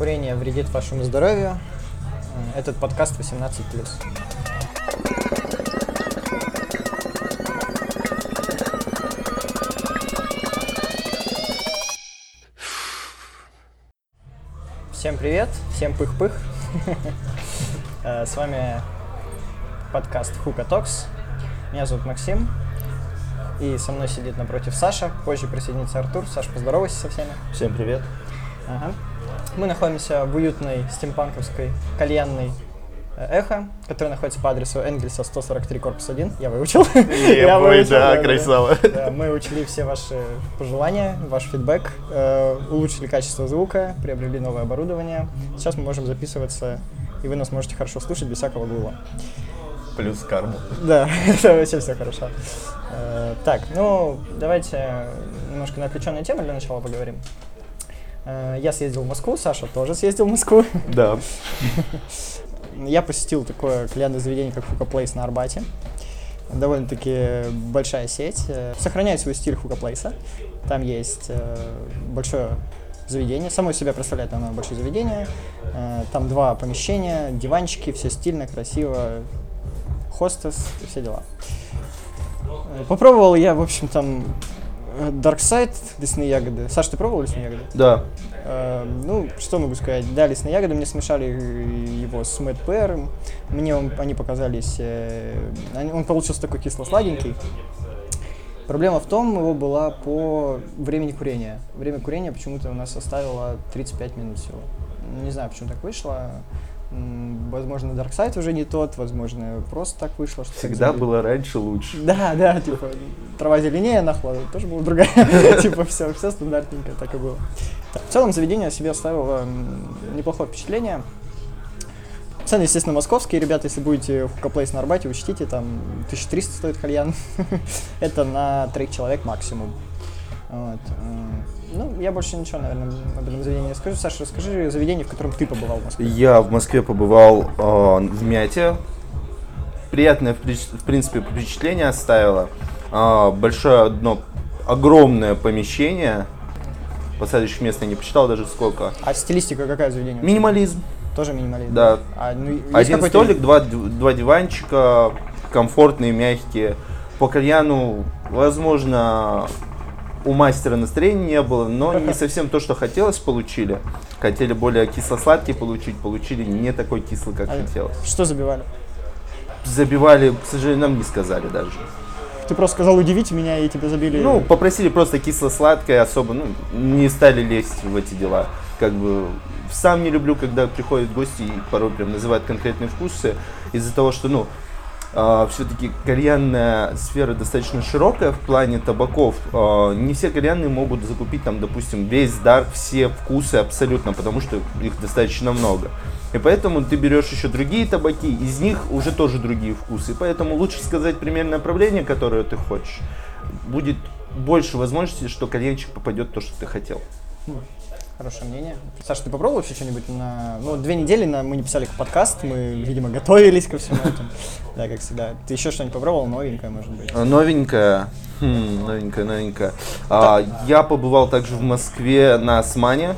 Курение вредит вашему здоровью. Этот подкаст 18+. Всем привет, всем пых-пых. С вами подкаст Хука Токс. Меня зовут Максим. И со мной сидит напротив Саша. Позже присоединится Артур. Саш, поздоровайся со всеми. Всем привет. Ага. Мы находимся в уютной стимпанковской кальянной э, Эхо, которая находится по адресу Энгельса 143, корпус 1. Я выучил. Я выучил, да, красава. Да, Мы учли все ваши пожелания, ваш фидбэк, э, улучшили качество звука, приобрели новое оборудование. Сейчас мы можем записываться, и вы нас можете хорошо слушать без всякого гула. Плюс карму. Да, это вообще все хорошо. Э, Так, ну, давайте немножко на отвлеченные темы для начала поговорим. Э, Я съездил в Москву, Саша тоже съездил в Москву. Да. Я посетил такое кальянное заведение, как Хука Плейс на Арбате. Довольно-таки большая сеть. Э, Сохраняет свой стиль Хука Плейса. Там есть э, большое заведение. Само себя представляет оно большое заведение. Там два помещения, диванчики, все стильно, красиво. Хостес все дела. Попробовал я, в общем, там э, Dark Side, лесные ягоды. Саш, ты пробовал лесные ягоды? Да. Э, ну, что могу сказать, да, лесные ягоды, мне смешали его с Мэтт Пэром, мне он- они показались, э, он получился такой кисло-сладенький. Проблема в том, его была по времени курения. Время курения почему-то у нас составило 35 минут всего. Не знаю, почему так вышло. Возможно, Dark Side уже не тот, возможно, просто так вышло. Что так Всегда завели. было раньше лучше. Да, да, типа, трава зеленее, нахуй, а тоже была другая. Типа, все, все стандартненько, так и было. Так, В целом, заведение о себе оставило неплохое впечатление. Цены, естественно, московские. Ребята, если будете в Хукаплейс на Арбате, учтите, там 1300 стоит кальян. Это на троих человек максимум. Вот. Ну, я больше ничего, наверное, об этом заведении не скажу. Саша, расскажи заведение, в котором ты побывал в Москве. Я в Москве побывал э, в Мяте. Приятное, в принципе, впечатление оставило. А, большое одно огромное помещение. Посадочных мест я не посчитал даже сколько. А стилистика какая заведение? Минимализм. Тоже минимализм? Да. А, ну, Один столик, два, два диванчика, комфортные, мягкие. По кальяну, возможно, у мастера настроения не было, но не совсем то, что хотелось, получили. Хотели более кисло-сладкий получить, получили не такой кислый, как А хотелось. Что забивали? Забивали, к сожалению, нам не сказали даже. Ты просто сказал, удивите меня, и тебя забили. Ну, попросили просто кисло-сладкое, особо, ну, не стали лезть в эти дела. Как бы сам не люблю, когда приходят гости и порой прям называют конкретные вкусы, из-за того, что, ну, все-таки кальянная сфера достаточно широкая в плане табаков. А, не все кальянные могут закупить там, допустим, весь дар, все вкусы абсолютно, потому что их достаточно много. И поэтому ты берешь еще другие табаки, из них уже тоже другие вкусы. Поэтому лучше сказать примерное направление, которое ты хочешь. Будет больше возможностей, что кальянчик попадет в то, что ты хотел. Хорошее мнение. Саша, ты попробовал еще что-нибудь на... Ну, две недели на... мы не писали подкаст, мы, видимо, готовились ко всему этому. Да, как всегда. Ты еще что-нибудь попробовал, новенькое, может быть? А, Новенькая. Хм, новенькая, новенькая. А, я побывал также в Москве на Османе.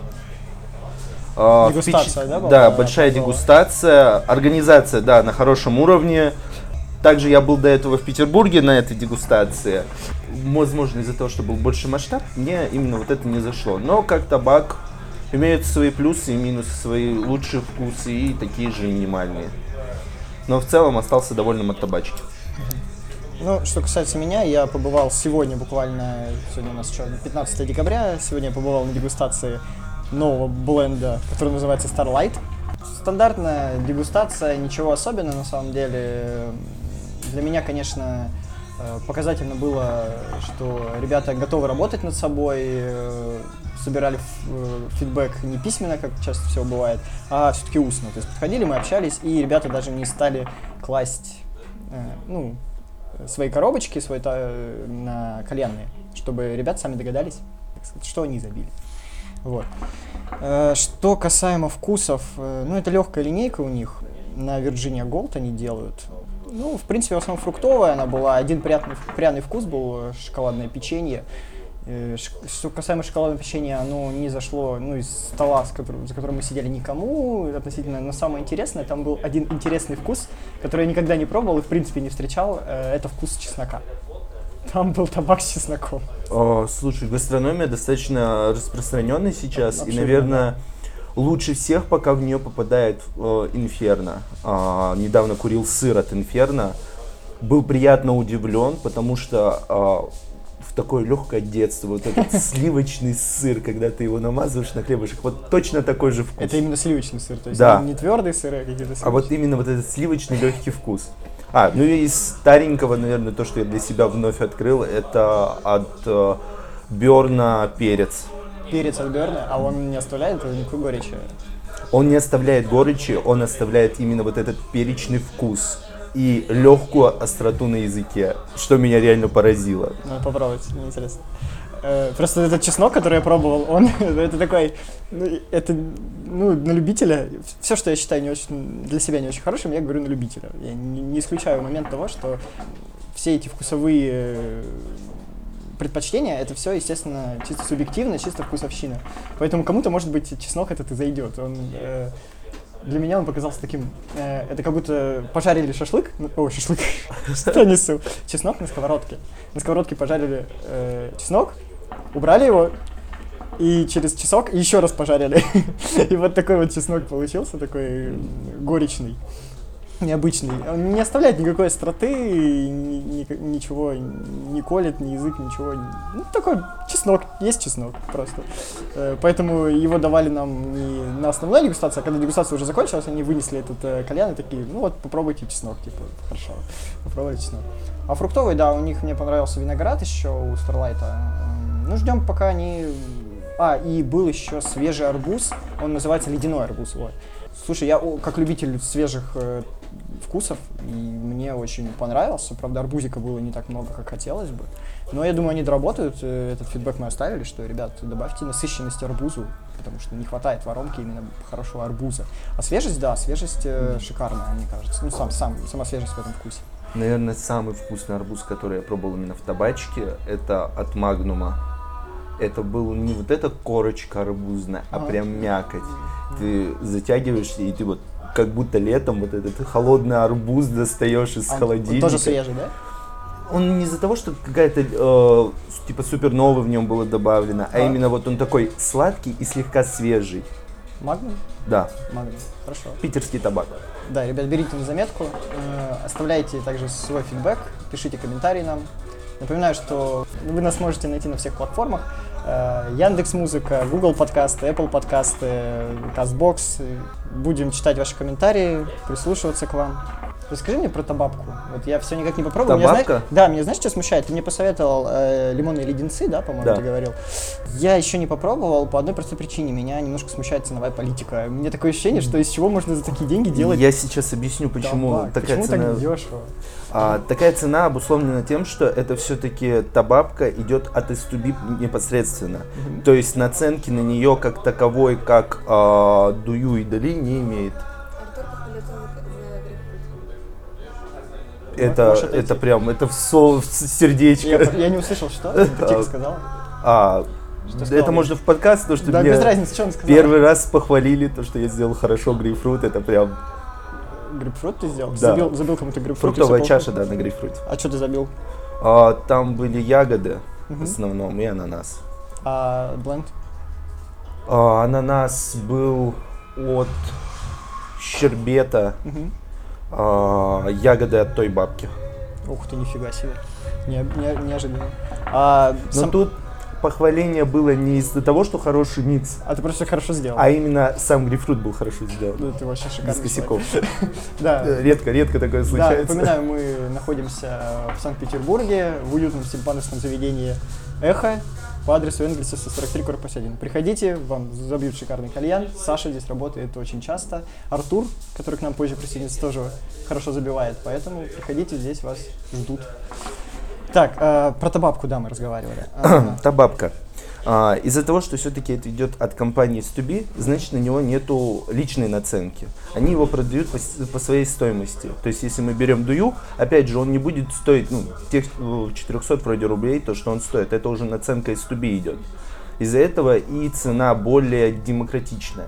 А, Дегустация, да, была? Да, большая дегустация. Организация, да, на хорошем уровне. Также я был до этого в Петербурге на этой дегустации. Возможно, из-за того, что был больше масштаб, мне именно вот это не зашло. Но как табак имеют свои плюсы и минусы, свои лучшие вкусы и такие же минимальные. Но в целом остался довольным от табачки. Ну, что касается меня, я побывал сегодня буквально, сегодня у нас что, 15 декабря, сегодня я побывал на дегустации нового бленда, который называется Starlight. Стандартная дегустация, ничего особенного на самом деле. Для меня, конечно, показательно было, что ребята готовы работать над собой, э, собирали э, фидбэк не письменно, как часто всего бывает, а все-таки устно. То есть подходили, мы общались, и ребята даже не стали класть, э, ну, свои коробочки э, на кальянные, чтобы ребята сами догадались, что они забили. Вот. Э, Что касаемо вкусов, э, ну это легкая линейка у них. На Virginia Gold они делают. Ну, в принципе, в основном фруктовая она была. Один приятный, пряный вкус был, э, шоколадное печенье. Э, Что касаемо шоколадного печенья, оно не зашло ну, из стола, с которым, за которым мы сидели, никому относительно. Но самое интересное, там был один интересный вкус, который я никогда не пробовал и в принципе не встречал. э, Это вкус чеснока. Там был табак с чесноком. О, слушай, гастрономия достаточно распространенная сейчас, и, Абсолютно, наверное, лучше всех пока в нее попадает э, Инферно. А, недавно курил сыр от Инферно. Был приятно удивлен, потому что а, в такое легкое детство, вот этот сливочный сыр, когда ты его намазываешь на хлебушек, вот точно такой же вкус. Это именно сливочный сыр, то есть Да. не, не твердый сыр, а какие-то сливочные. А вот именно вот этот сливочный легкий вкус. А, ну и из старенького, наверное, то, что я для себя вновь открыл, это от э, Берна перец. Перец от Берна, а он не оставляет никакой горечи. Он не оставляет горечи, он оставляет именно вот этот перечный вкус и легкую остроту на языке, что меня реально поразило. Надо попробовать, мне интересно. Э, Просто этот чеснок, который я пробовал, он это такой, ну, это ну, на любителя. Все, что я считаю не очень для себя не очень хорошим, я говорю на любителя. Я не, не исключаю момент того, что все эти вкусовые предпочтения, это все, естественно, чисто субъективно, чисто вкусовщина. Поэтому кому-то, может быть, чеснок этот и зайдет. Он, э, для меня он показался таким, э, это как будто пожарили шашлык, ну, ой, шашлык, что несу, чеснок на сковородке. На сковородке пожарили э, чеснок, убрали его, и через часок еще раз пожарили. И вот такой вот чеснок получился, такой горечный, необычный. Он не оставляет никакой остроты, ни- ни- ничего не колет, ни язык, ничего. Ну, такой чеснок, есть чеснок просто. Э, Поэтому его давали нам не на основной дегустации, а когда дегустация уже закончилась, они вынесли этот э, кальян и такие, ну вот попробуйте чеснок, типа, хорошо, попробовали чеснок. А фруктовый, да, у них мне понравился виноград еще у Старлайта. Ну, ждем, пока они... А, и был еще свежий арбуз, он называется ледяной арбуз, вот. Слушай, я как любитель свежих э, вкусов, и мне очень понравился. Правда, арбузика было не так много, как хотелось бы. Но я думаю, они доработают. э, Этот фидбэк мы оставили, что, ребят, добавьте насыщенность арбузу, потому что не хватает воронки именно хорошего арбуза. А свежесть, да, свежесть э, шикарная, мне кажется. Ну, сам, сам, сама свежесть в этом вкусе. Наверное, самый вкусный арбуз, который я пробовал именно в табачке, это от Магнума. Это был не вот эта корочка арбузная, а Ага. прям мякоть. Ты затягиваешься, и ты вот как будто летом вот этот холодный арбуз достаешь из А он- он холодильника. тоже свежий, да? Он не из-за того, что какая-то э, типа Supernova в нем было добавлено, а Да. именно вот он такой сладкий и слегка свежий. Магнум? Да, Магнум. Хорошо. питерский табак. Да, ребят, берите на заметку, э, оставляйте также свой фидбэк, пишите комментарии нам. Напоминаю, что вы нас можете найти на всех платформах. Яндекс Музыка, Google подкасты, Apple подкасты, Castbox. Будем читать ваши комментарии, прислушиваться к вам. Расскажи мне про табабку. Вот я все никак не попробовал. Меня, Табабка? знаешь- да, меня знаешь, что смущает? Ты мне посоветовал э, лимонные леденцы, да, по-моему, Да. ты говорил. Я еще не попробовал по одной простой причине. Меня немножко смущает ценовая политика. Мне такое ощущение, что из чего можно за такие деньги делать Я сейчас объясню, почему Табак. такая Почему цена. так дешево? А, такая цена обусловлена тем, что это все-таки табабка идет от истуби непосредственно. То есть наценки на нее как таковой, как а, дую и дали, не имеет. Грейпфрут. Это, это прям, это в, со- в сердечко. Я, я не услышал, что? Ты тихо сказал? А, Что это можно в подкаст, то, что Да, мне без разницы, что он сказал. первый раз похвалили, то, что я сделал хорошо грейпфрут, это прям Грейпфрут ты сделал? Да. Забил, забил кому-то грейпфрут. фруктовая чаша, да, на грейпфруте. А что ты забил? А, там были ягоды в Мгм. основном и ананас. А бленд? А, ананас был от щербета, Мгм. а, ягоды от той бабки. Ух ты, нифига себе. Не, не- неожиданно. А, Но сам- тут похваление было не из-за того, что хороший микс, а ты просто хорошо сделал. а именно сам грейпфрут был хорошо сделан. Ну, ты вообще шикарный Без косяков. Да. Э, Редко, редко такое Да, случается. напоминаю, мы находимся в Санкт-Петербурге, в уютном степановском заведении «Эхо» по адресу Энгельса 143, корпус 1. Приходите, вам забьют шикарный кальян. Саша здесь работает очень часто. Артур, который к нам позже присоединится, тоже хорошо забивает. Поэтому приходите, здесь вас ждут. Так, э, про табабку, да, мы разговаривали. А, Табабка. А, из-за того, что все-таки это идет от компании S2B, значит на него нету личной наценки. Они его продают по, по своей стоимости. То есть если мы берем дую, опять же, он не будет стоить ну, тех э, 400 вроде рублей, то, что он стоит. Это уже наценка S2B идет. Из-за этого и цена более демократичная.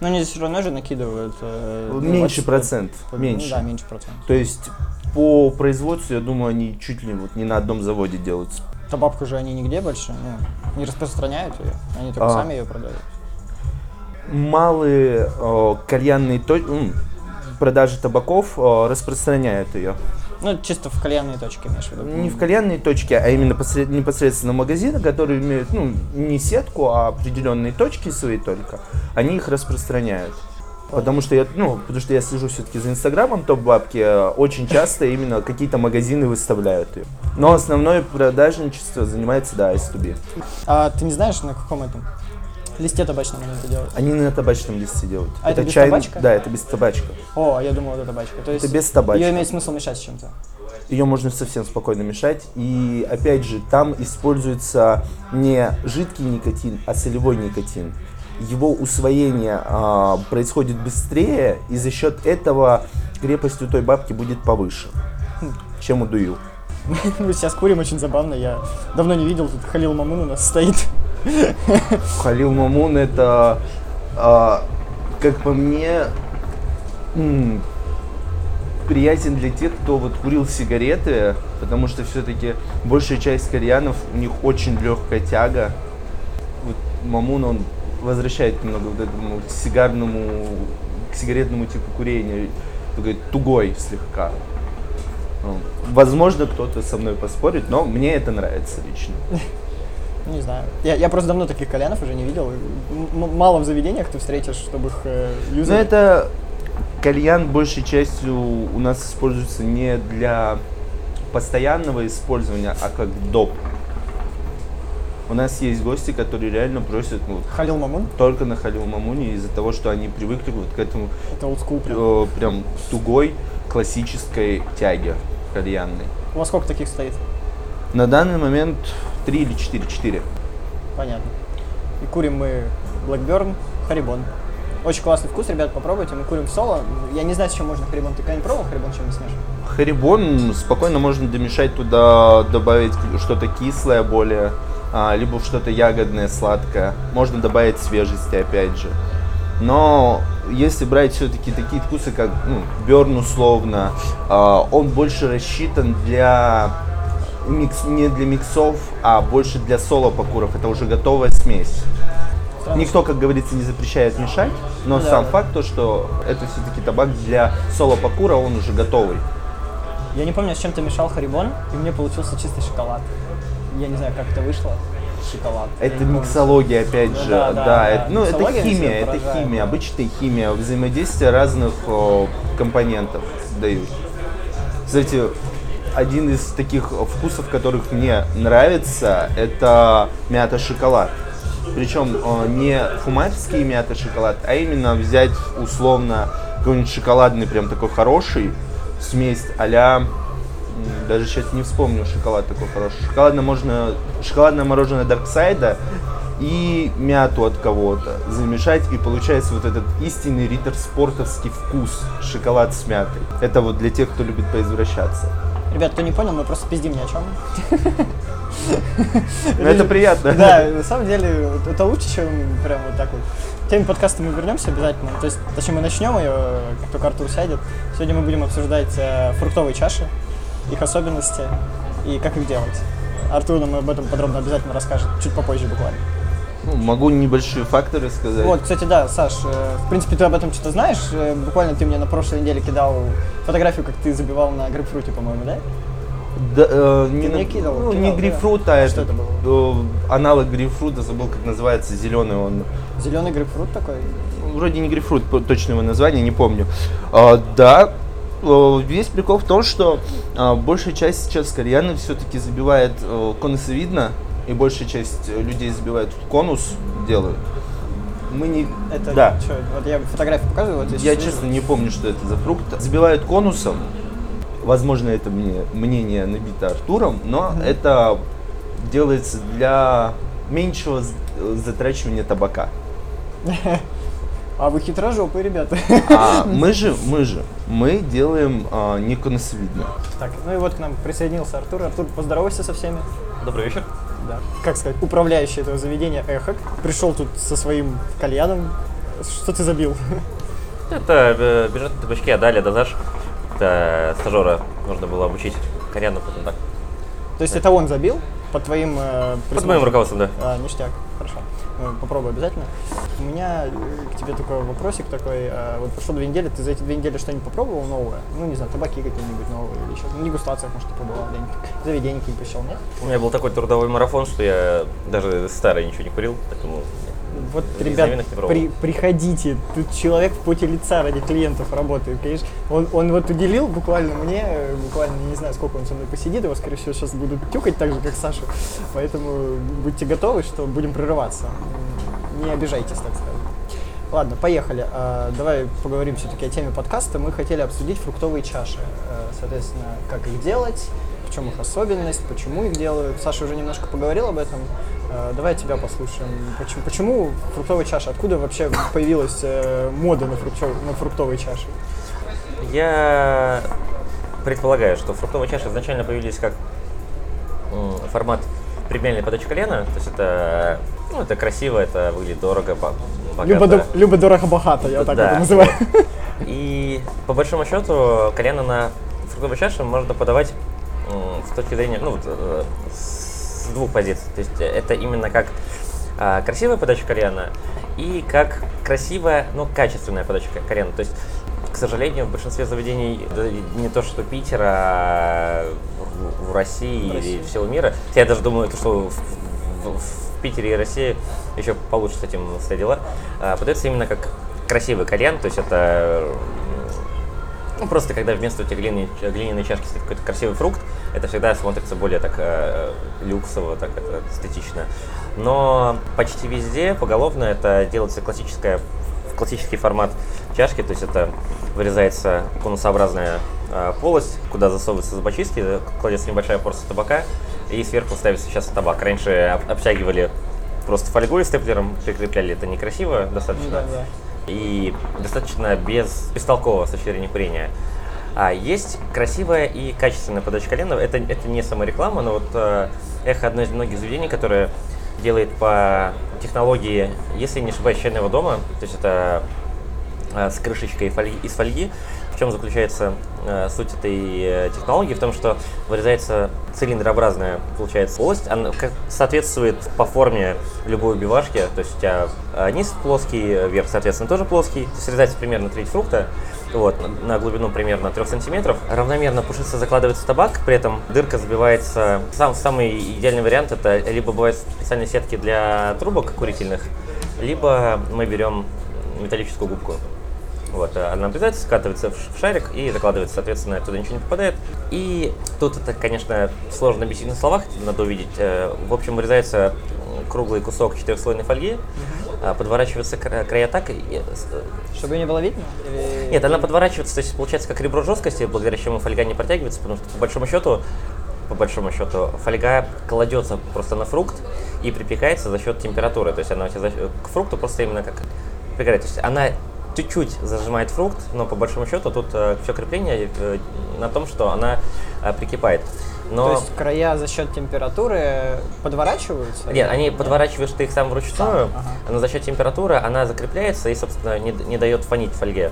Но они все равно же накидывают... э, Меньше очень- процент, ну меньше. да, меньше процент. То есть по производству, я думаю, они чуть ли вот не на одном заводе делаются. Табабку же они нигде больше ну, не распространяют ее, они только А. сами ее продают. Малые э, кальянные то- м, продажи табаков э, распространяют ее. Ну, чисто в кальянные точки, имеешь в виду? Не в кальянные точки, а именно посред- непосредственно магазины, которые имеют, ну, не сетку, а определенные точки свои только, они их распространяют. Потому что я, ну, потому что я слежу все-таки за инстаграмом топ бабки, э, очень часто именно какие-то магазины выставляют ее. Но основное продажничество занимается, да, S2B. А ты не знаешь, на каком этом листе табачном они это делают? Они на табачном листе делают. А это без чайный- табачка? Да, это без табачка. О, я думал, это табачка. То есть Это без табачка. ее имеет смысл мешать с чем-то. ее можно совсем спокойно мешать. И опять же, там используется не жидкий никотин, а солевой никотин. Его усвоение а, происходит быстрее, и за счет этого крепость у той бабки будет повыше, чем у дую. Мы сейчас курим, очень забавно. Я давно не видел, тут Халил Мамун у нас стоит. Халил Мамун это, а, как по мне, приятен для тех, кто вот курил сигареты, потому что все-таки большая часть кальянов, у них очень легкая тяга. Вот Мамун, он возвращает немного вот этому сигарному, к сигаретному типу курения, такой тугой слегка. Ну, Возможно, кто-то со мной поспорит, но мне это нравится лично. Не знаю. Я, я просто давно таких кальянов уже не видел. М- мало в заведениях ты встретишь, чтобы их э, юзали. это кальян большей частью у нас используется не для постоянного использования, а как доп. У нас есть гости, которые реально просят ну, вот, Халил Мамун, только на Халил Мамуне из-за того, что они привыкли вот к этому это олдскул прям. э, прям тугой классической тяге кальянной. У вас сколько таких стоит? На данный момент 3 или 4, 4. Понятно. И курим мы Blackburn, Харибон. Очень классный вкус, ребят, попробуйте. Мы курим соло. Я не знаю, с чем можно Харибон. Ты когда-нибудь пробовал Харибон, чем не смешивать? Харибон спокойно можно домешать туда, добавить что-то кислое более, а, либо что-то ягодное, сладкое. Можно добавить свежести, опять же. Но если брать все-таки такие вкусы, как ну, Берн условно, а, он больше рассчитан для микс, не для миксов, а больше для соло-покуров. Это уже готовая смесь. Никто, как говорится, не запрещает мешать, но Да, сам факт то, что это все-таки табак для соло-покура, он уже готовый. Я не помню, с чем ты мешал Харибон, и мне получился чистый шоколад. Я не знаю, как это вышло. Шоколад. Это миксология, опять же, да, да, да, это, ну это химия, это поражает, химия, да. обычная химия, взаимодействие разных о, компонентов дают. Кстати, один из таких вкусов, которых мне нравится, это мята-шоколад. Причем не фумательский мята-шоколад, а именно взять условно какой-нибудь шоколадный, прям такой хороший, смесь а-ля, м, даже сейчас не вспомню шоколад такой хороший. Шоколадное можно, шоколадное мороженое Дарксайда и мяту от кого-то замешать, и получается вот этот истинный риттер-спортовский вкус шоколад с мятой. Это вот для тех, кто любит поизвращаться. Ребят, кто не понял, мы просто пиздим ни о чем. Но это приятно. Да, на самом деле это лучше, чем прям вот так вот. К теме подкаста мы вернемся обязательно. То есть, точнее, мы начнем ее, как только Артур сядет. Сегодня мы будем обсуждать э, фруктовые чаши, их особенности и как их делать. Артур нам об этом подробно обязательно расскажет, чуть попозже буквально. Ну, могу небольшие факты рассказать. Вот, кстати, да, Саш, э, в принципе, ты об этом что-то знаешь. Э, Буквально ты мне на прошлой неделе кидал фотографию, как ты забивал на грейпфруте, по-моему, да? Да, э, не, Ты на- мне кидал, ну, кидал, не да. грейпфрут, а Что это, это э, аналог грейпфрута, забыл, как называется, зеленый он. Зеленый грейпфрут такой. Вроде не грейпфрут, по- точно его название, не помню. А, да, весь прикол в том, что а, большая часть сейчас кальяна все-таки забивает э, конусовидно, и большая часть э, людей забивает конус, делают. Мы не... Это да. чё, вот я фотографию показываю, вот я, Я честно не помню, что это за фрукт. Забивают конусом. Возможно, это мне мнение набито Артуром, но это делается для меньшего затрачивания табака. А вы хитрожопые, ребята. А мы же, мы же, мы делаем а, неконосовидно. Так, ну и вот к нам присоединился Артур. Артур, поздоровайся со всеми. Добрый вечер. Да. Как сказать, управляющий этого заведения Эхок. Пришел тут со своим кальяном. Что ты забил? Это э, бюджетные табачки отдали дозаж. Это стажера нужно было обучить кореяну, потом так. То есть это он забил? Под твоим... э, Под моим руководством, да. А, ништяк, Ну, Попробую обязательно. У меня э, к тебе такой вопросик такой. а, Вот прошло две недели, ты за эти две недели что-нибудь попробовал новое? Ну, не знаю, табаки какие-нибудь новые или еще. Ну, дегустациях, может, ты побывал где-нибудь. Заведение какие-нибудь посещал, нет? У меня был такой трудовой марафон, что я даже старый ничего не курил, поэтому Вот, Из ребят, при- приходите. Тут человек в поте лица ради клиентов работает, конечно. Он, он вот уделил буквально мне, э, буквально не знаю, сколько он со мной посидит, его, скорее всего, сейчас будут тюкать так же, как Саша. Поэтому будьте готовы, что будем прерываться. Не обижайтесь, так скажем. Ладно, поехали. А, давай поговорим все-таки о теме подкаста. Мы хотели обсудить фруктовые чаши. Э, Соответственно, как их делать, в чем их особенность, почему их делают. Саша уже немножко поговорил об этом. Э, Давай тебя послушаем. Почему, почему фруктовая чаша? Откуда вообще появилась э, мода на, фруктов- на фруктовые чаши? я предполагаю, что фруктовые чаши изначально появились как формат премиальной подачи колена. То есть это, ну, это красиво, это выглядит дорого, богато. Любо, дорого богато, я так Да. это называю. И по большому счету колено на фруктовой чаше можно подавать с точки зрения, ну, вот, э, с двух позиций. То есть это именно как а, красивая подача кальяна и как красивая, но качественная подача кальяна. То есть, к сожалению, в большинстве заведений, и не то что Питера, а в, России В России. или всего мира, я даже думаю, то, что в, в- в Питере и России еще получше с этим все дела, а, подается именно как красивый кальян, то есть это ну, просто когда вместо этой глиняной, глиняной чашки стоит какой-то красивый фрукт, это всегда смотрится более так э, люксово, так это эстетично. Но почти везде поголовно это делается классическая, в классический формат чашки, то есть это вырезается конусообразная э, полость, куда засовываются зубочистки, кладется небольшая порция табака, и сверху ставится сейчас табак. Раньше об- обтягивали просто фольгой степлером, прикрепляли, это некрасиво достаточно Да, да. и достаточно без, бестолково с точки зрения курения. А есть красивая и качественная подача колена. Это, это не самореклама, но вот э, эхо одно из многих заведений, которое делает по технологии, если не ошибаюсь, чайного дома. То есть это э, с крышечкой из фольги. В чем заключается суть этой э, технологии? В том, что вырезается цилиндрообразная, получается, полость. Она соответствует по форме любой убивашки. То есть у тебя э, низ плоский, э, верх, соответственно, тоже плоский. То срезается примерно треть фрукта. Вот, на глубину примерно 3 сантиметров. Равномерно пушится закладывается табак, при этом дырка забивается. Сам, самый идеальный вариант это либо бывают специальные сетки для трубок курительных, либо мы берем металлическую губку. Вот, э, она обрезается, скатывается в шарик и закладывается, соответственно, туда ничего не попадает. И тут это, конечно, сложно объяснить на словах, это надо увидеть. Э, В общем, вырезается круглый кусок четырехслойной фольги, а, подворачиваются кра- края так, э, Чтобы ее не было видно? Или- нет, она подворачивается, то есть получается как ребро жесткости, благодаря чему фольга не протягивается, потому что по большому счету, по большому счету, фольга кладется просто на фрукт и припекается за счет температуры. То есть она у тебя за счет- к фрукту просто именно как пригорает. То есть она чуть-чуть зажимает фрукт, но по большому счету тут все крепление э, на том, что она э, прикипает. Но... То есть края за счет температуры подворачиваются? Нет, они подворачиваешь ты их сам вручную, Сам, ага. но за счет температуры она закрепляется и, собственно, не, не дает фонить фольге.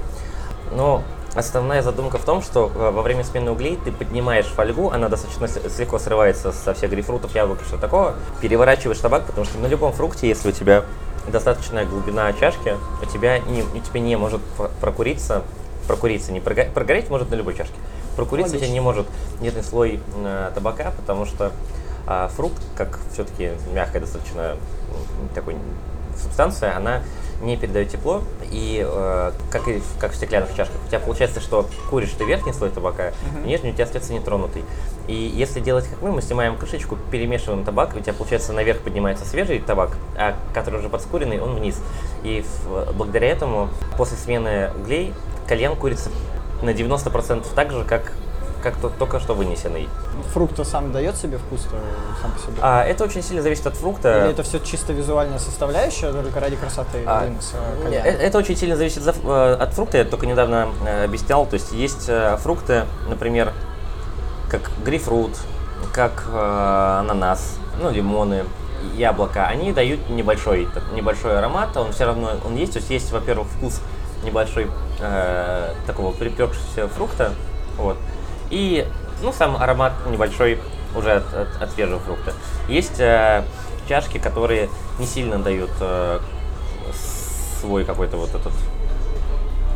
Но основная задумка в том, что э, во время смены углей ты поднимаешь фольгу, она достаточно с- легко срывается со всех грейпфрутов, яблок и что такого, переворачиваешь табак, потому что на любом фрукте, если у тебя достаточная глубина чашки, у тебя не, у тебя не может пр- прокуриться, прокуриться, не прога- прогореть может на любой чашке. Прокуриться у тебя Логично. не может нежный слой э, табака, потому что а, фрукт, как все-таки мягкая достаточно такой субстанция, она не передает тепло, и э, как и как в стеклянных чашках, у тебя получается, что куришь ты верхний слой табака, а нижний у тебя остается нетронутый. И если делать как мы, мы снимаем крышечку, перемешиваем табак, у тебя получается наверх поднимается свежий табак, а который уже подскуренный, он вниз. И в- благодаря этому после смены углей кальян курится на 90% так же, как как то, только что вынесенный. Фрукт сам дает себе вкус сам по себе? А, это очень сильно зависит от фрукта. Или это все чисто визуальная составляющая, только ради красоты А, выноса не, кальяна? э- Это очень сильно зависит за- э, от фрукта. Я только недавно э, объяснял. То есть есть э, фрукты, например, как грейпфрут, как э, ананас, ну, лимоны, яблоко. Они дают небольшой, небольшой аромат, он все равно он есть. То есть есть, во-первых, вкус небольшой э, такого припекшегося фрукта. Вот. И ну, сам аромат небольшой уже от, от- от свежего фрукта. Есть э, чашки, которые не сильно дают э, свой какой-то вот этот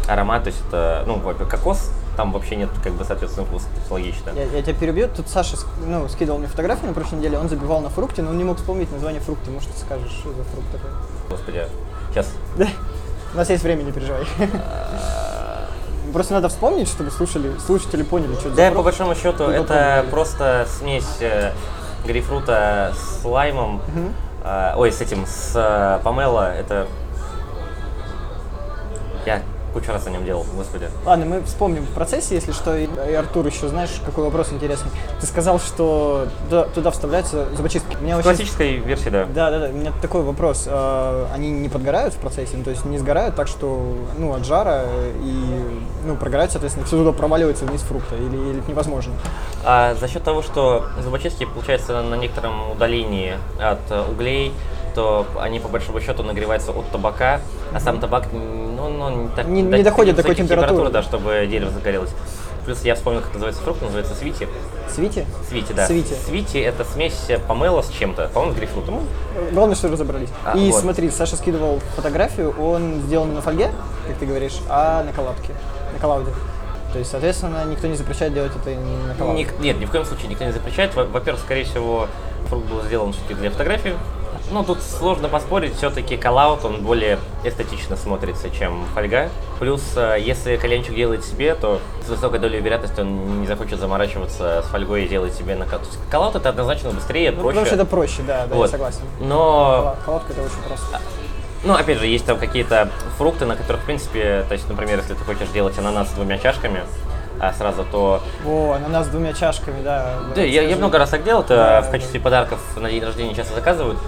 аромат, то есть это, ну, кокос, там вообще нет, как бы, соответственно, есть логично. Я, я тебя перебью. Тут Саша ну, скидывал мне фотографии на прошлой неделе, он забивал на фрукте, но он не мог вспомнить название фрукта. Может, ты скажешь, что за фрукт такой? Господи, сейчас. Да. У нас есть время, не переживай. Просто надо вспомнить, чтобы слушали, слушатели поняли, что это Да, по большому счету, это просто смесь э, грейпфрута с лаймом, э, ой, с этим, с э, помело, это... Кучу раз о нем делал, господи. Ладно, мы вспомним в процессе, если что. И, и Артур, еще знаешь, какой вопрос интересный. Ты сказал, что туда, туда вставляются зубочистки. У меня В вообще... классической версии, да. Да, да, да. У меня такой вопрос. А, Они не подгорают в процессе, ну, то есть не сгорают так, что ну, от жара и ну, прогорают, соответственно, все туда проваливается вниз фрукта, или, или это невозможно. А за счет того, что зубочистки, получается, на некотором удалении от углей, то они по большому счету нагреваются от табака, а сам табак, ну, ну, не, так, Не- не доходит до такой температуры. температур, да, чтобы дерево загорелось. Плюс я вспомнил, как называется фрукт, называется свити. Свити? Свити, да. Свити. Свити это смесь помела с чем-то, по-моему, с грейпфрутом. Главное, что разобрались. А, и вот. смотри, Саша скидывал фотографию, он сделан не на фольге, как ты говоришь, а на колладке, на коллауде. То есть, соответственно, никто не запрещает делать это не на коллауде. Ник- нет, ни в коем случае никто не запрещает. Во- Во-первых, скорее всего, фрукт был сделан все-таки для фотографии. Ну, тут сложно поспорить, все-таки коллаут, он более эстетично смотрится, чем фольга. Плюс, э, если коленчик делает себе, то с высокой долей вероятности он не захочет заморачиваться с фольгой и делать себе на коллаут. Коллаут это однозначно быстрее, Ну, проще. потому что это проще, да, да, я Вот. согласен. Но Колодка это очень просто. Ну, опять же, есть там какие-то фрукты, на которых, в принципе, то есть, например, если ты хочешь делать ананас с двумя чашками а, сразу, то... О, ананас с двумя чашками, да. Да, я, я много раз так делал, это Да, в да, качестве подарков на день рождения часто заказывают.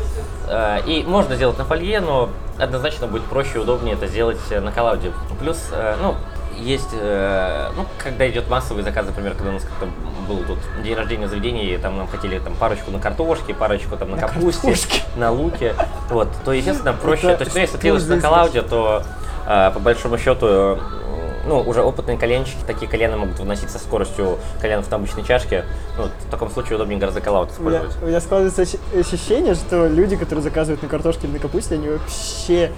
А, И можно сделать на фольге, но однозначно будет проще и удобнее это сделать э, на коллауде. Плюс, э, ну, есть, э, ну, когда идет массовый заказ, например, когда у нас как-то был тут день рождения в заведении, и там нам хотели там парочку на картошке, парочку там на, На капусте, картошке. на луке, вот, то, естественно, проще, Это то есть, ну, если ты делаешь на коллауде, то, э, по большому счету, э, ну, уже опытные коленчики, такие колены могут выносить со скоростью коленов на обычной чашке. Ну, в таком случае удобнее гораздо коллаут У меня, использовать. у меня складывается ощ- ощущение, что люди, которые заказывают на картошке или на капусте, они вообще,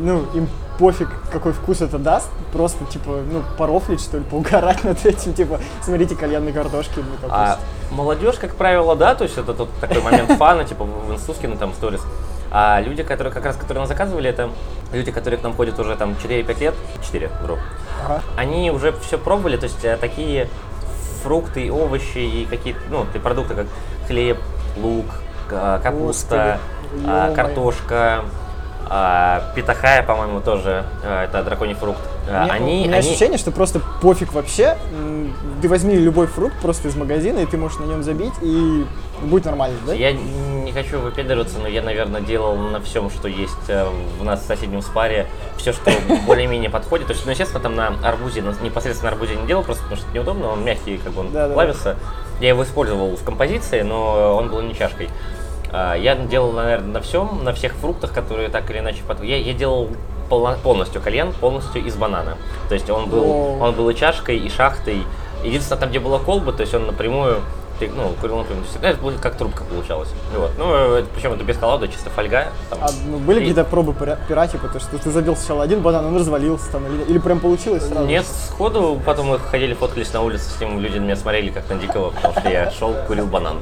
ну, им пофиг, какой вкус это даст, просто, типа, ну, порофлить, что ли, поугарать над этим, типа, смотрите, кальян на картошке или на капусте. А молодежь, как правило, да, то есть это тот такой момент фана, типа в инстускино там сторис. А люди, которые как раз, которые нас заказывали, это люди, которые к нам ходят уже там 4-5 лет, 4, вру, Ага. они уже все пробовали, то есть э, такие фрукты, и овощи и какие-то, ну, и продукты, как хлеб, лук, к- капуста, Господи, а, картошка, а, питахая, по-моему, тоже, а, это драконий фрукт. У меня- они, у меня они- ощущение, что просто пофиг вообще. Ты возьми любой фрукт просто из магазина, и ты можешь на нем забить, и будет нормально, да? Я не хочу выпендриваться, но я, наверное, делал на всем, что есть э, в нас в соседнем спаре, все, что более-менее подходит. То есть, ну, естественно, там на арбузе, непосредственно на арбузе не делал, просто потому что это неудобно, он мягкий, как бы он Да-да-да. плавится. Я его использовал в композиции, но он был не чашкой. А, Я делал, наверное, на всем, на всех фруктах, которые так или иначе под... Я, я делал полно- полностью кальян, полностью из банана. То есть он был, О. он был и чашкой, и шахтой. Единственное, там, где была колба, то есть он напрямую ну, курил напрямую. Всегда это как трубка получалась. Вот. Ну, это, причем это без коллауда, чисто фольга. Там. А ну, были И- какие-то пробы типа, то, что ты забил сначала один банан, он развалился там, или, или прям получилось сразу? Нет, сходу потом мы ходили, фоткались на улице с ним, люди на меня смотрели как на дикого, потому что я шел, курил банан.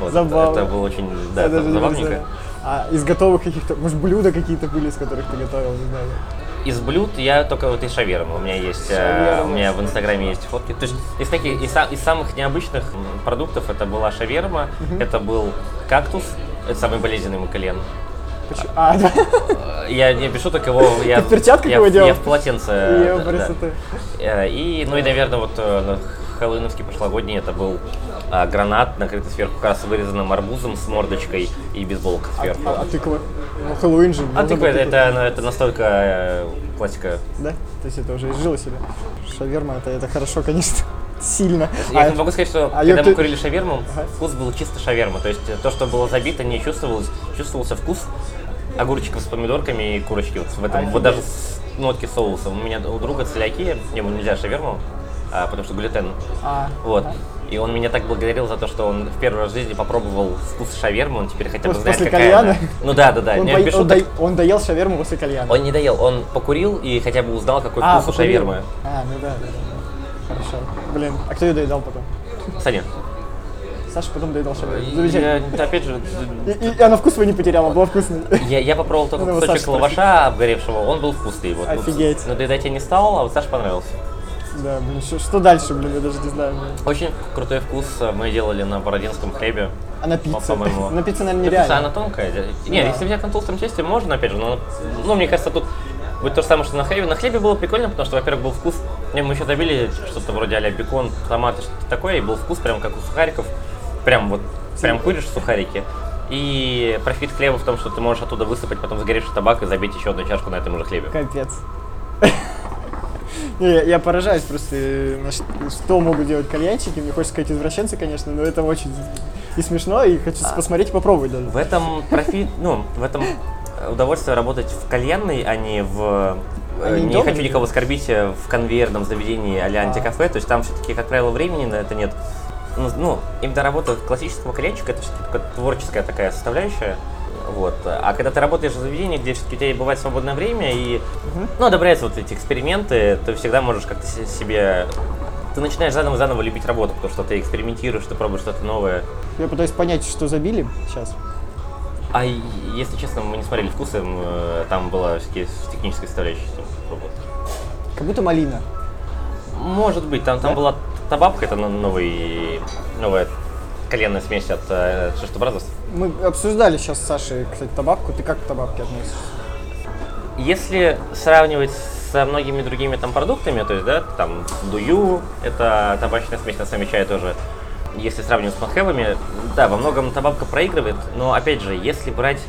Вот. Забавно. Это было очень, да, забавненько. А из готовых каких-то, может, блюда какие-то были, из которых ты готовил, не знаю. Из блюд я только вот из шавермы. У меня есть, э, Шаверма. у меня в инстаграме есть фотки. То есть из таких, из, из самых необычных продуктов это была шаверма, это был кактус, это самый болезненный мой колен. Почему? А, да. Я не без шуток его, я, в перчатках я, его делал? я в полотенце. Да, да. Э, И, ну и, наверное, вот э, хэллоуиновский прошлогодний, это был а, гранат, накрытый сверху как раз вырезанным арбузом с мордочкой и бейсболка сверху. А, а тыква? Ну, Хэллоуин же. А тыква, это, тыкву. ну, это настолько э, классика. Да? То есть это уже изжило себе. Шаверма, это, это хорошо, конечно. Сильно. Я А, могу сказать, что а когда мы ты- курили шаверму, Ага. вкус был чисто шаверма. То есть то, что было забито, не чувствовалось. Чувствовался вкус огурчиков с помидорками и курочки. Вот в этом, вот Офигеть. даже с нотки соуса. У меня у друга целиакия, ему нельзя шаверму, а, потому что глютен. а, Вот. И он меня так благодарил за то, что он в первый раз в жизни попробовал вкус шавермы, он теперь хотя бы После- знает, после какая кальяна? она. Ну да, да, да. он, бо- без он шуток. до- он доел шаверму после кальяна. Он не доел, он покурил и хотя бы узнал, какой а, вкус у покурил. шавермы. А, ну да, да, да. Хорошо. Блин, а кто ее доедал потом? Саня, Саша потом доедал шаверму. Замечательно. я, опять же, И, и она вкус свой не потеряла, была вкусной. Я, я попробовал только кусочек Саше лаваша обгоревшего, он был вкусный. Вот. Офигеть. Но доедать я не стал, а вот Саше понравился. Да, блин, что, что дальше, блин, я даже не знаю. блин. Очень крутой вкус э, мы делали на бородинском хлебе. А на пицце? по-моему. На пицце, наверное, Да, пицца, нереально. она тонкая. Не, Да. если взять на толстом тесте, можно, опять же, но, ну, мне кажется, тут будет то же самое, что на хлебе. На хлебе было прикольно, потому что, во-первых, был вкус, не, мы еще забили что-то вроде а бекон, томаты, что-то такое, и был вкус прям как у сухариков, прям вот, прям куришь сухарики. И профит хлеба в том, что ты можешь оттуда высыпать потом сгоревший табак и забить еще одну чашку на этом же хлебе. Капец. Не, я, я поражаюсь просто, э, что могут делать кальянщики. Мне хочется сказать извращенцы, конечно, но это очень и смешно, и хочу А. посмотреть и попробовать даже. В этом профит, ну, в этом удовольствие работать в кальянной, а не в... А э, не дома, хочу никого оскорбить э, в конвейерном заведении а-ля А. антикафе, то есть там все-таки, как правило, времени на это нет. Ну, Ну, именно работа классического кальянщика, это все-таки творческая такая составляющая. Вот. А когда ты работаешь в заведении, где все-таки у тебя бывает свободное время, и ну, одобряются вот эти эксперименты, ты всегда можешь как-то се- себе... Ты начинаешь заново-заново любить работу, потому что ты экспериментируешь, ты пробуешь что-то новое. Я пытаюсь понять, что забили сейчас. А если честно, мы не смотрели вкусы, э, там была все-таки с технической составляющей пробовать. Как будто малина. Может быть, там, там Да? была табабка, это но- новый, новая коленная смесь от э, Шесту Бразерс. Мы обсуждали сейчас с Сашей, кстати, табабку. Ты как к табабке относишься? Если сравнивать со многими другими там продуктами, то есть, да, там дую, это табачная смесь на самом чае тоже. Если сравнивать с махевами, да, во многом табабка проигрывает, но опять же, если брать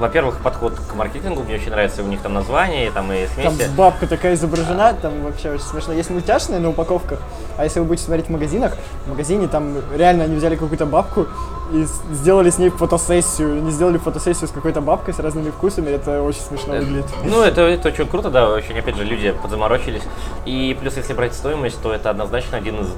во-первых, подход к маркетингу мне очень нравится, у них там название, там и Там смеси. бабка такая изображена, там вообще очень смешно. Есть мультяшные на упаковках, а если вы будете смотреть в магазинах, в магазине там реально они взяли какую-то бабку и сделали с ней фотосессию. Они сделали фотосессию с какой-то бабкой с разными вкусами, это очень смешно выглядит. Ну, это, это очень круто, да, очень, опять же, люди подзаморочились. И плюс, если брать стоимость, то это однозначно один из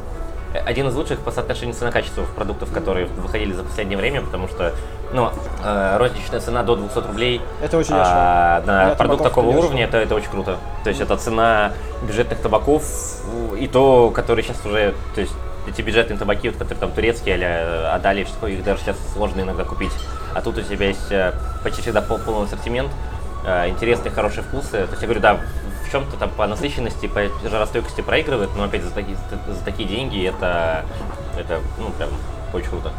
один из лучших по соотношению цена-качество продуктов, которые выходили за последнее время, потому что, ну, э, розничная цена до 200 рублей Это очень а, дешево. на Для продукт табаков такого дешево. уровня, это, это очень круто. То есть это цена бюджетных табаков, и то, которые сейчас уже, то есть эти бюджетные табаки, вот, которые там турецкие, а Адали, что их даже сейчас сложно иногда купить. А тут у тебя есть э, почти всегда пол- полный ассортимент, э, интересные, хорошие вкусы. То есть я говорю, да, в чем-то там по насыщенности, по жаростойкости проигрывает, но опять за такие, за такие деньги это, это ну, прям очень круто.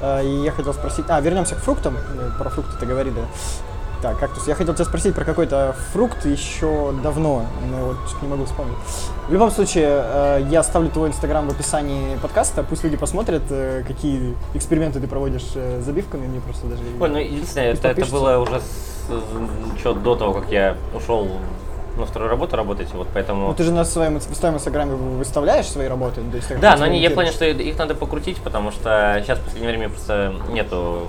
А, И я хотел спросить... А, вернемся к фруктам. Про фрукты ты говорили. Так, кактус. Я хотел тебя спросить про какой-то фрукт еще давно, но вот не могу вспомнить. В любом случае, э, я оставлю твой инстаграм в описании подкаста, пусть люди посмотрят, э, какие эксперименты ты проводишь э, с забивками, мне просто даже... Ой, ну единственное, это, это было уже еще до того, как я ушел на вторую работу работать, вот поэтому... Ну ты же на своем, в своем инстаграме выставляешь свои работы, то есть... Да, но они, я понял, что их надо покрутить, потому что сейчас в последнее время просто нету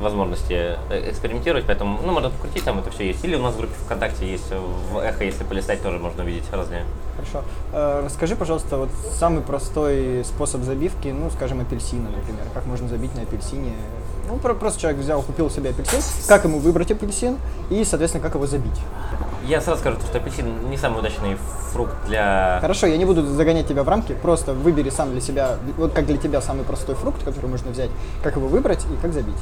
возможности э, экспериментировать, поэтому, ну, можно покрутить, там это все есть. Или у нас в группе ВКонтакте есть, э, в Эхо, если полистать, тоже можно увидеть разные. Хорошо. Э, Расскажи, пожалуйста, вот самый простой способ забивки, ну, скажем, апельсина, например. Как можно забить на апельсине? Ну, про- просто человек взял, купил себе апельсин. Как ему выбрать апельсин и, соответственно, как его забить? Я сразу скажу, что апельсин не самый удачный фрукт для... Хорошо, я не буду загонять тебя в рамки, просто выбери сам для себя, вот как для тебя самый простой фрукт, который можно взять, как его выбрать и как забить.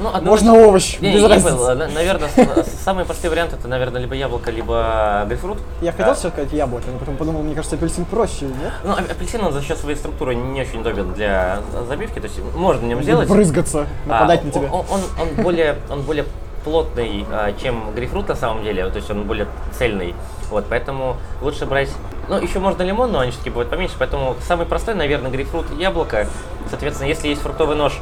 Ну, одно- Можно овощ, Не, без не, разницы. На- Наверное, самый простой вариант это, наверное, либо яблоко, либо грейпфрут. Я хотел А, сейчас сказать яблоко, но потом подумал, мне кажется, апельсин проще, нет? Ну, а- апельсин он за счет своей структуры не очень удобен для забивки, то есть можно на нем сделать. Брызгаться, нападать А, на тебя. Он, он, он более, он более плотный, а, чем грейпфрут на самом деле, то есть он более цельный. Вот, поэтому лучше брать, ну, еще можно лимон, но они все-таки бывают поменьше, поэтому самый простой, наверное, грейпфрут, яблоко. Соответственно, если есть фруктовый нож,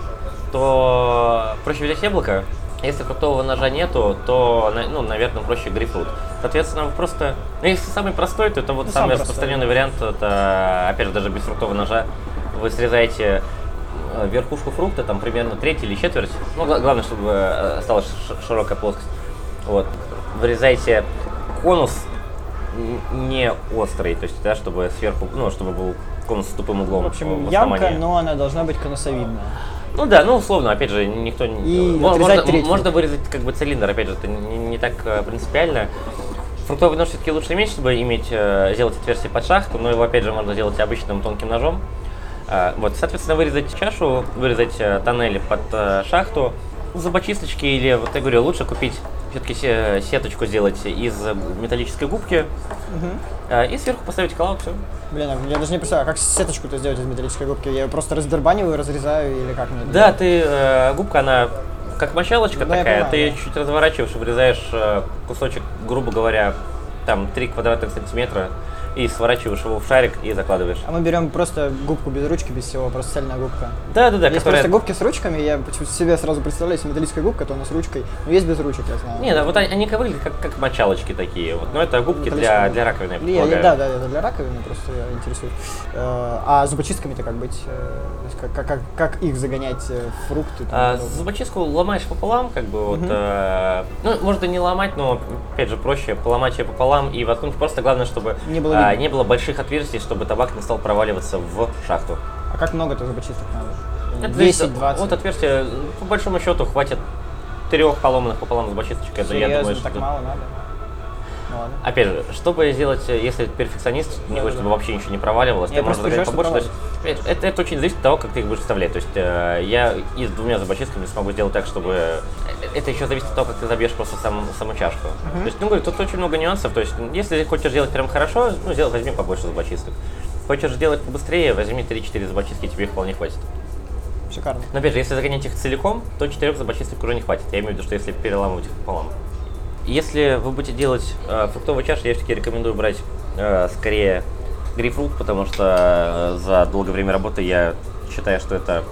то проще взять яблоко. Если фруктового ножа нету, то, ну, наверное, проще грейпфрут. Соответственно, вы просто, ну, если самый простой, то это вот Ну, самый самый распространенный вариант, это, опять же, даже без фруктового ножа, вы срезаете верхушку фрукта, там примерно треть или четверть. Ну, гла- главное, чтобы э, осталась широкая плоскость. Вот. Вырезаете конус не острый, то есть, да, чтобы сверху, ну, чтобы был конус с тупым углом. В общем, в ямка, но она должна быть конусовидная. Ну да, ну условно, опять же, никто не... И можно, треть можно вырезать как бы цилиндр, опять же, это не, не так э, принципиально. Фруктовый нож все-таки лучше иметь, чтобы иметь, э, сделать отверстие под шахту, но его опять же можно сделать обычным тонким ножом. Э, вот, соответственно, вырезать чашу, вырезать э, тоннели под э, шахту, зубочисточки или, вот я говорю, лучше купить все-таки сеточку сделать из металлической губки э, и сверху поставить коллап, все. Блин, я даже не представляю, как сеточку-то сделать из металлической губки? Я ее просто раздербаниваю, разрезаю или как мне Да, ты э, губка, она как мочалочка Да, я такая, понимаю, ты ее да. чуть разворачиваешь, вырезаешь кусочек, грубо говоря, там 3 квадратных сантиметра и сворачиваешь его в шарик и закладываешь. А мы берем просто губку без ручки, без всего, просто цельная губка. Да, да, да, есть которая... просто губки с ручками, я себе сразу представляю, если металлическая губка, то она с ручкой. Но есть без ручек, я знаю. Не, да, вот они, они как выглядят как, как мочалочки такие. Вот. Но это губки для, для раковины, я я- предполагаю. да, да, это для раковины просто я интересуюсь. Э, А зубочистками-то как быть? Э, то есть Как, как, как, как их загонять э, в фрукты? А, зубочистку ломаешь пополам, как бы вот, э, ну, может и не ломать, но опять же проще поломать ее пополам и воткнуть. Просто главное, чтобы Не было не было больших отверстий, чтобы табак не стал проваливаться в шахту. А как много-то зубочисток надо? Это зависит 10-20? Вот отверстие, по большому счету, хватит трех поломанных пополам зубочисточек. Это, я думаю, так что... мало надо? Ну. Опять же, чтобы сделать, э, если ты перфекционист, не Да, хочешь, да, чтобы вообще ничего не проваливалось, Я ты можешь что побольше. То есть, это, это очень зависит от того, как ты их будешь вставлять. То есть э, я и с двумя зубочистками смогу сделать так, чтобы... э, Это еще зависит от того, как ты забьешь просто сам, саму чашку. То есть, ну, говорю, тут очень много нюансов. То есть, если хочешь делать прям хорошо, ну, сделай, возьми побольше зубочисток. Хочешь сделать побыстрее, возьми 3-4 зубочистки, тебе их вполне хватит. Шикарно. Но опять же, если загонять их целиком, то четырех зубочисток уже не хватит. Я имею в виду, что если переламывать их пополам. Если вы будете делать э, фруктовую чашу, я все-таки рекомендую брать э, скорее грейпфрут, потому что э, за долгое время работы я считаю, что это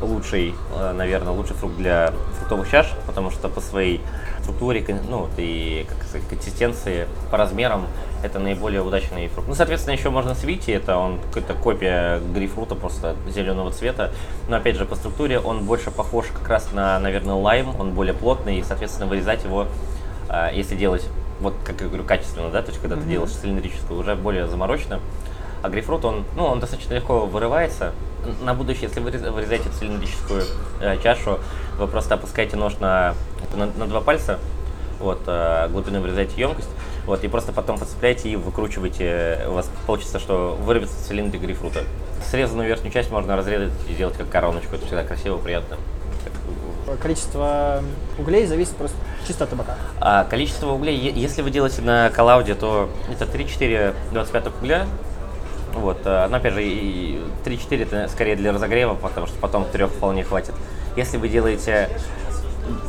лучший, э, наверное, лучший фрукт для фруктовых чаш, потому что по своей структуре, ну, и как сказать, консистенции, по размерам, это наиболее удачный фрукт. Ну, соответственно, еще можно свити, это он какая-то копия грейпфрута, просто зеленого цвета. Но, опять же, по структуре он больше похож как раз на, наверное, лайм, он более плотный, и, соответственно, вырезать его, если делать, вот, как я говорю, качественно, да, то есть, когда ты делаешь цилиндрическую, уже более заморочно. А грейпфрут, он, ну, он достаточно легко вырывается. На будущее, если вы рез- вырезаете цилиндрическую э, чашу, вы просто опускаете нож на, на, на два пальца, вот, э, глубины вырезаете емкость, вот, и просто потом подцепляете и выкручиваете, у вас получится, что вырвется цилиндр грейпфрута. Срезанную верхнюю часть можно разрезать и сделать как короночку, это всегда красиво, приятно. Так, Количество углей зависит просто чисто от табака. А количество углей, если вы делаете на коллауде, то это 3-4 25 угля. Вот, а, но опять же, и 3-4 это скорее для разогрева, потому что потом трех вполне хватит. Если вы делаете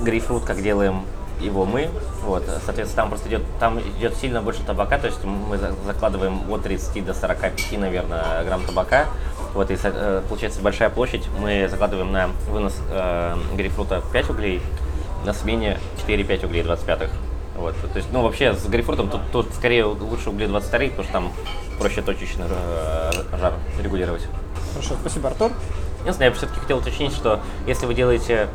грейпфрут, как делаем его мы, вот, соответственно, там просто идет, там идет сильно больше табака, то есть мы за- закладываем от 30 до 45, наверное, грамм табака, вот, и со- э, получается большая площадь, мы закладываем на вынос э, грейпфрута 5 углей, на смене 4-5 углей 25 вот, то есть, ну, вообще, с грейпфрутом тут, тут скорее лучше угли 22 потому что там проще точечно э, жар регулировать. Хорошо, спасибо, Артур. Единственное, я все-таки хотел уточнить, что если вы делаете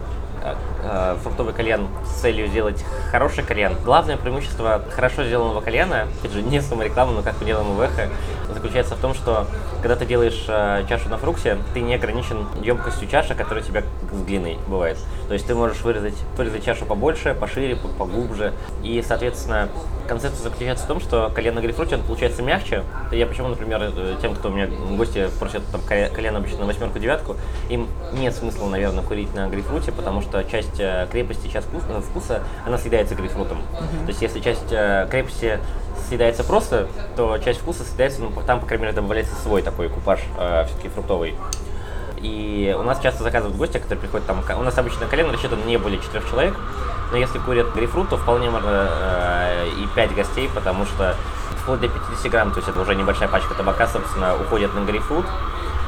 э, фруктовый кальян с целью сделать хороший кальян, главное преимущество хорошо сделанного кальяна, опять же, не самореклама, но как мы делаем в эхо, заключается в том, что когда ты делаешь э, чашу на фрукте, ты не ограничен емкостью чаши, которая у тебя с длинной бывает. То есть ты можешь вырезать, вырезать чашу побольше, пошире, по- поглубже. И, соответственно, концепция заключается в том, что кальян на грейпфруте, он получается мягче. Я почему, например, э, тем, кто у меня гости просят там калья- кальян обычно на восьмерку, девятку, им нет смысла, наверное, курить на грейпфруте, потому что часть э, крепости, часть вкус- э, вкуса, она съедается грейпфрутом. То есть если часть э, крепости съедается просто, то часть вкуса съедается, ну, там, по крайней мере, добавляется свой такой купаж, все-таки фруктовый. И у нас часто заказывают гости, которые приходят там. У нас обычно колено рассчитан не более четырех человек. Но если курят грейпфрут, то вполне можно э, и 5 гостей, потому что вплоть до 50 грамм, то есть это уже небольшая пачка табака, собственно, уходит на грейпфрут.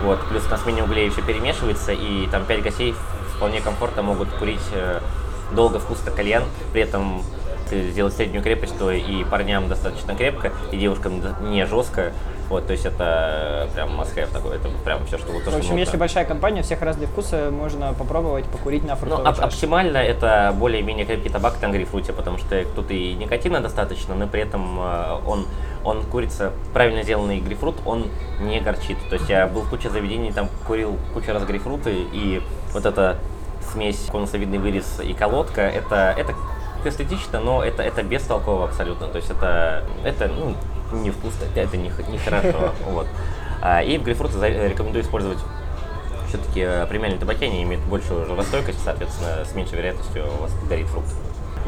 Вот, плюс на смене углей все перемешивается, и там 5 гостей вполне комфортно могут курить э, долго, вкусно кальян, при этом ты сделать среднюю крепость, то и парням достаточно крепко, и девушкам не жестко. Вот, то есть это прям must have такой, это прям все, что вот то, В что общем, нужно. если большая компания, всех разные вкусы, можно попробовать покурить на Ну, фруктовой оп- чаше. оптимально это более-менее крепкий табак на грейпфруте, потому что тут и никотина достаточно, но при этом э, он, он курится, правильно сделанный грейпфрут, он не горчит. То есть я был в куче заведений, там курил кучу раз грейпфруты, и вот эта смесь конусовидный вырез и колодка, это, это эстетично, но это, это бестолково абсолютно. То есть это, это ну, невкусно, это не, нехорошо. Вот. А, И в рекомендую использовать все-таки премиальные табаки, они имеют большую жиростойкость, соответственно, с меньшей вероятностью у вас горит фрукт.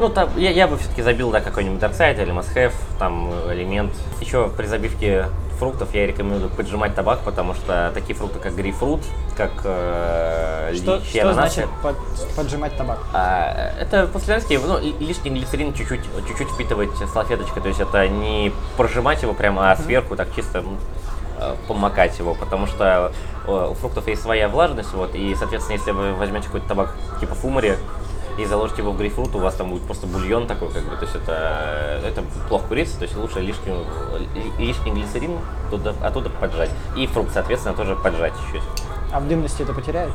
Ну, там, я, я бы все-таки забил, да, какой-нибудь Dark Side или Must Have, там, элемент. Еще при забивке фруктов я рекомендую поджимать табак, потому что такие фрукты, как грейпфрут, как э, Что, личи, что значит под- поджимать табак? а, это послерский, ну, ли- лишний глицерин чуть-чуть, чуть-чуть впитывать салфеточкой, то есть это не прожимать его прямо, а сверху так чисто э, помакать его, потому что э, у фруктов есть своя влажность, вот, и, соответственно, если вы возьмете какой-то табак типа фумари и заложите его в грейпфрут, у вас там будет просто бульон такой, как бы, то есть это, это плохо курится, то есть лучше лишний, ли- лишний глицерин туда, оттуда поджать, и фрукт, соответственно, тоже поджать чуть-чуть. А в дымности это потеряет?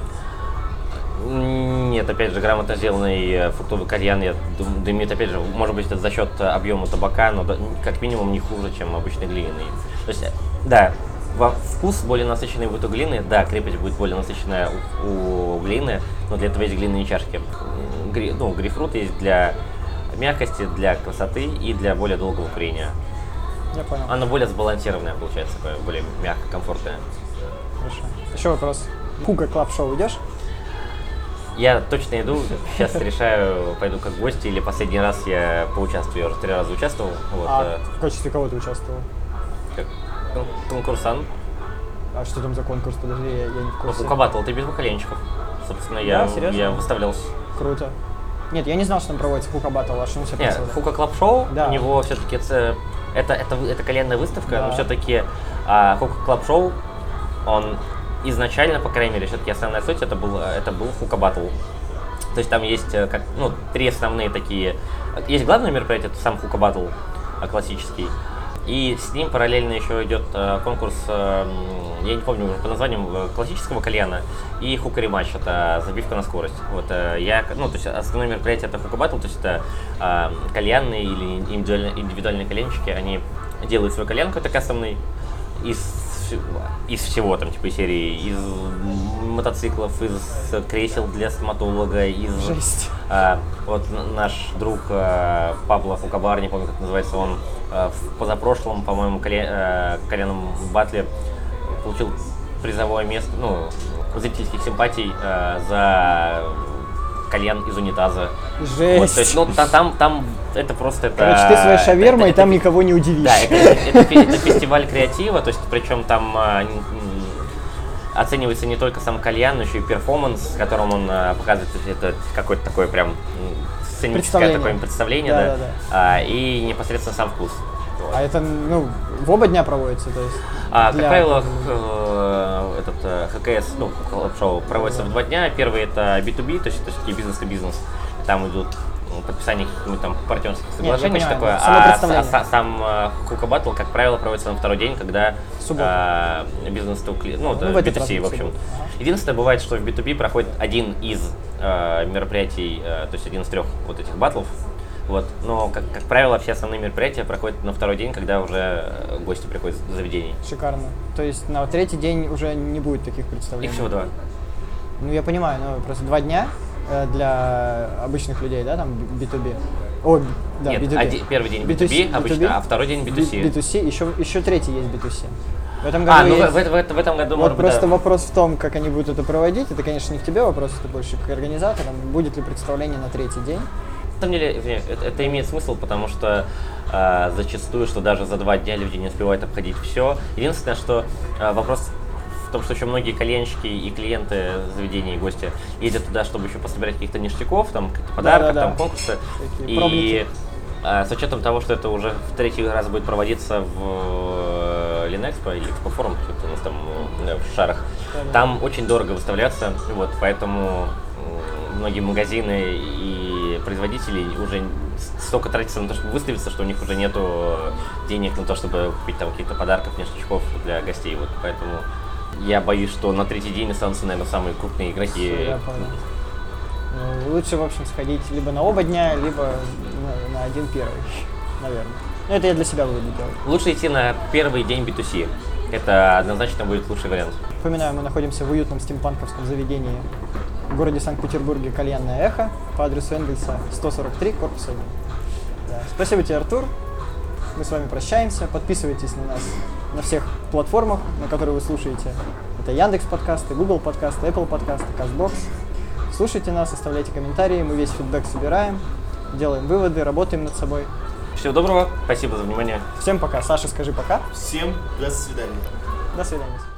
Нет, опять же, грамотно сделанный э, фруктовый кальян, я дум- дымит, опять же, может быть, это за счет объема табака, но как минимум не хуже, чем обычный глиняный. То есть, э, да, во- вкус более насыщенный будет у глины, да, крепость будет более насыщенная у, у глины, но для этого есть глиняные чашки. Гри- ну, грейпфрут есть для мягкости, для красоты и для более долгого курения. Я понял. Оно более сбалансированное получается, такое более мягко, комфортное. Хорошо. Еще вопрос. Hookah Club Show идешь? Я точно иду, сейчас решаю, пойду как гость или последний раз я поучаствую, я уже три раза участвовал, вот, А э, в качестве кого ты участвовал? как кон- конкурсант. А что там за конкурс? Подожди, я, я не в курсе. Фука Баттл, ты без коленчиков. Собственно, я, серьезно? я выставлялся. Круто. Нет, я не знал, что там проводится Кука Баттл, а что он себе Нет, представляет? Фука Клаб Шоу, Да. у него все-таки это, это, это, это коленная выставка, Да. но все-таки а, Фука Клаб Шоу, он изначально, по крайней мере, все-таки основная суть, это был, это был Фука Баттл. То есть там есть э, как, ну, три основные такие. Есть главное мероприятие, это сам Хука Баттл э, классический. И с ним параллельно еще идет э, конкурс, э, я не помню уже по названием, э, классического кальяна и хукари матч, это забивка на скорость. Вот, я, ну, то есть основное мероприятие это хука то есть это э, кальянные или индивидуальные, индивидуальные кальянщики, они делают свой кальян какой-то кастомный из, из всего, там, типа, серии, из мотоциклов, из кресел для стоматолога, из... Жесть. А, вот наш друг а, Пабло Фукабар, не помню, как называется, он а, в позапрошлом, по-моему, коле- а, коленном батле получил призовое место, ну, зрительских симпатий а, за кальян из унитаза. Жесть. Вот, то есть, ну, та- там, там это просто это... Короче, ты своей это- шавермой, и это- там никого не удивишь. да, это, это фе- это фестиваль креатива, то есть причем там н- оценивается не только сам кальян, но еще и перформанс, с которым он а, показывает это какое-то такое прям сценическое Представление. такое представление, Да, да, да, да. А, и непосредственно сам вкус. Вот. А это, ну, в оба дня проводится, то есть? А, как для- правило, х- э, этот э, ХКС, ну, шоу проводится в два дня. Первый это B2B, то есть это все-таки бизнес и бизнес. Там идут подписание каких-нибудь там партнерских соглашений, что такое. да, само а са- сам Хука Баттл, как правило, проводится на второй день, когда э, бизнес ну, Ну, это в этот раз B2C, в в общем. Единственное, бывает, что в B2B проходит один из э, мероприятий, э, то есть один из трех вот этих батлов. Вот. Но, как, как правило, все основные мероприятия проходят на второй день, когда уже э, гости приходят из заведений. Шикарно. То есть на третий день уже не будет таких представлений? Их всего два. Ну, я понимаю, но просто два дня для обычных людей, да, там B2B. О, да, Нет, B2B. оди- первый день B2B, обычно, а второй день B2C. B- B2C, еще, еще третий есть B2C. В этом А, году ну в, есть- в- в- в этом году, Вот может быть, просто да. вопрос в том, как они будут это проводить. Это, конечно, не к тебе вопрос, это больше к организаторам. Будет ли представление на третий день? На самом деле, это, это имеет смысл, потому что э, зачастую, что даже за два дня люди не успевают обходить все. Единственное, что э, вопрос в том, что еще многие кальянщики и клиенты заведений, и гости ездят туда, чтобы еще пособирать каких-то ништяков, там, каких-то подарков, Да-да-да. там, конкурсы. Такие И пробники. а, с учетом того, что это уже в третий раз будет проводиться в э, Линэкспо или Экспофорум, как у нас там э, в шарах, Да-да. там очень дорого выставляться, вот, поэтому многие магазины и производители уже столько тратятся на то, чтобы выставиться, что у них уже нету денег на то, чтобы купить там каких-то подарков, ништячков для гостей, вот, поэтому я боюсь, что на третий день останутся, наверное, самые крупные игроки. Я понял. Ну, лучше, в общем, сходить либо на оба дня, либо на, на один первый, наверное. Ну, это я для себя выводы делаю. Лучше идти на первый день B2C. Это однозначно будет лучший вариант. Напоминаю, мы находимся в уютном стимпанковском заведении в городе Санкт-Петербурге «Кальянное эхо» по адресу Энгельса 143, корпус 1. Да. Спасибо тебе, Артур. Мы с вами прощаемся. Подписывайтесь на нас на всех платформах, на которые вы слушаете. Это Яндекс подкасты, Google подкасты, Apple подкасты, Castbox. Слушайте нас, оставляйте комментарии, мы весь фидбэк собираем, делаем выводы, работаем над собой. Всего доброго, спасибо за внимание. Всем пока. Саша, скажи пока. Всем до свидания. До свидания.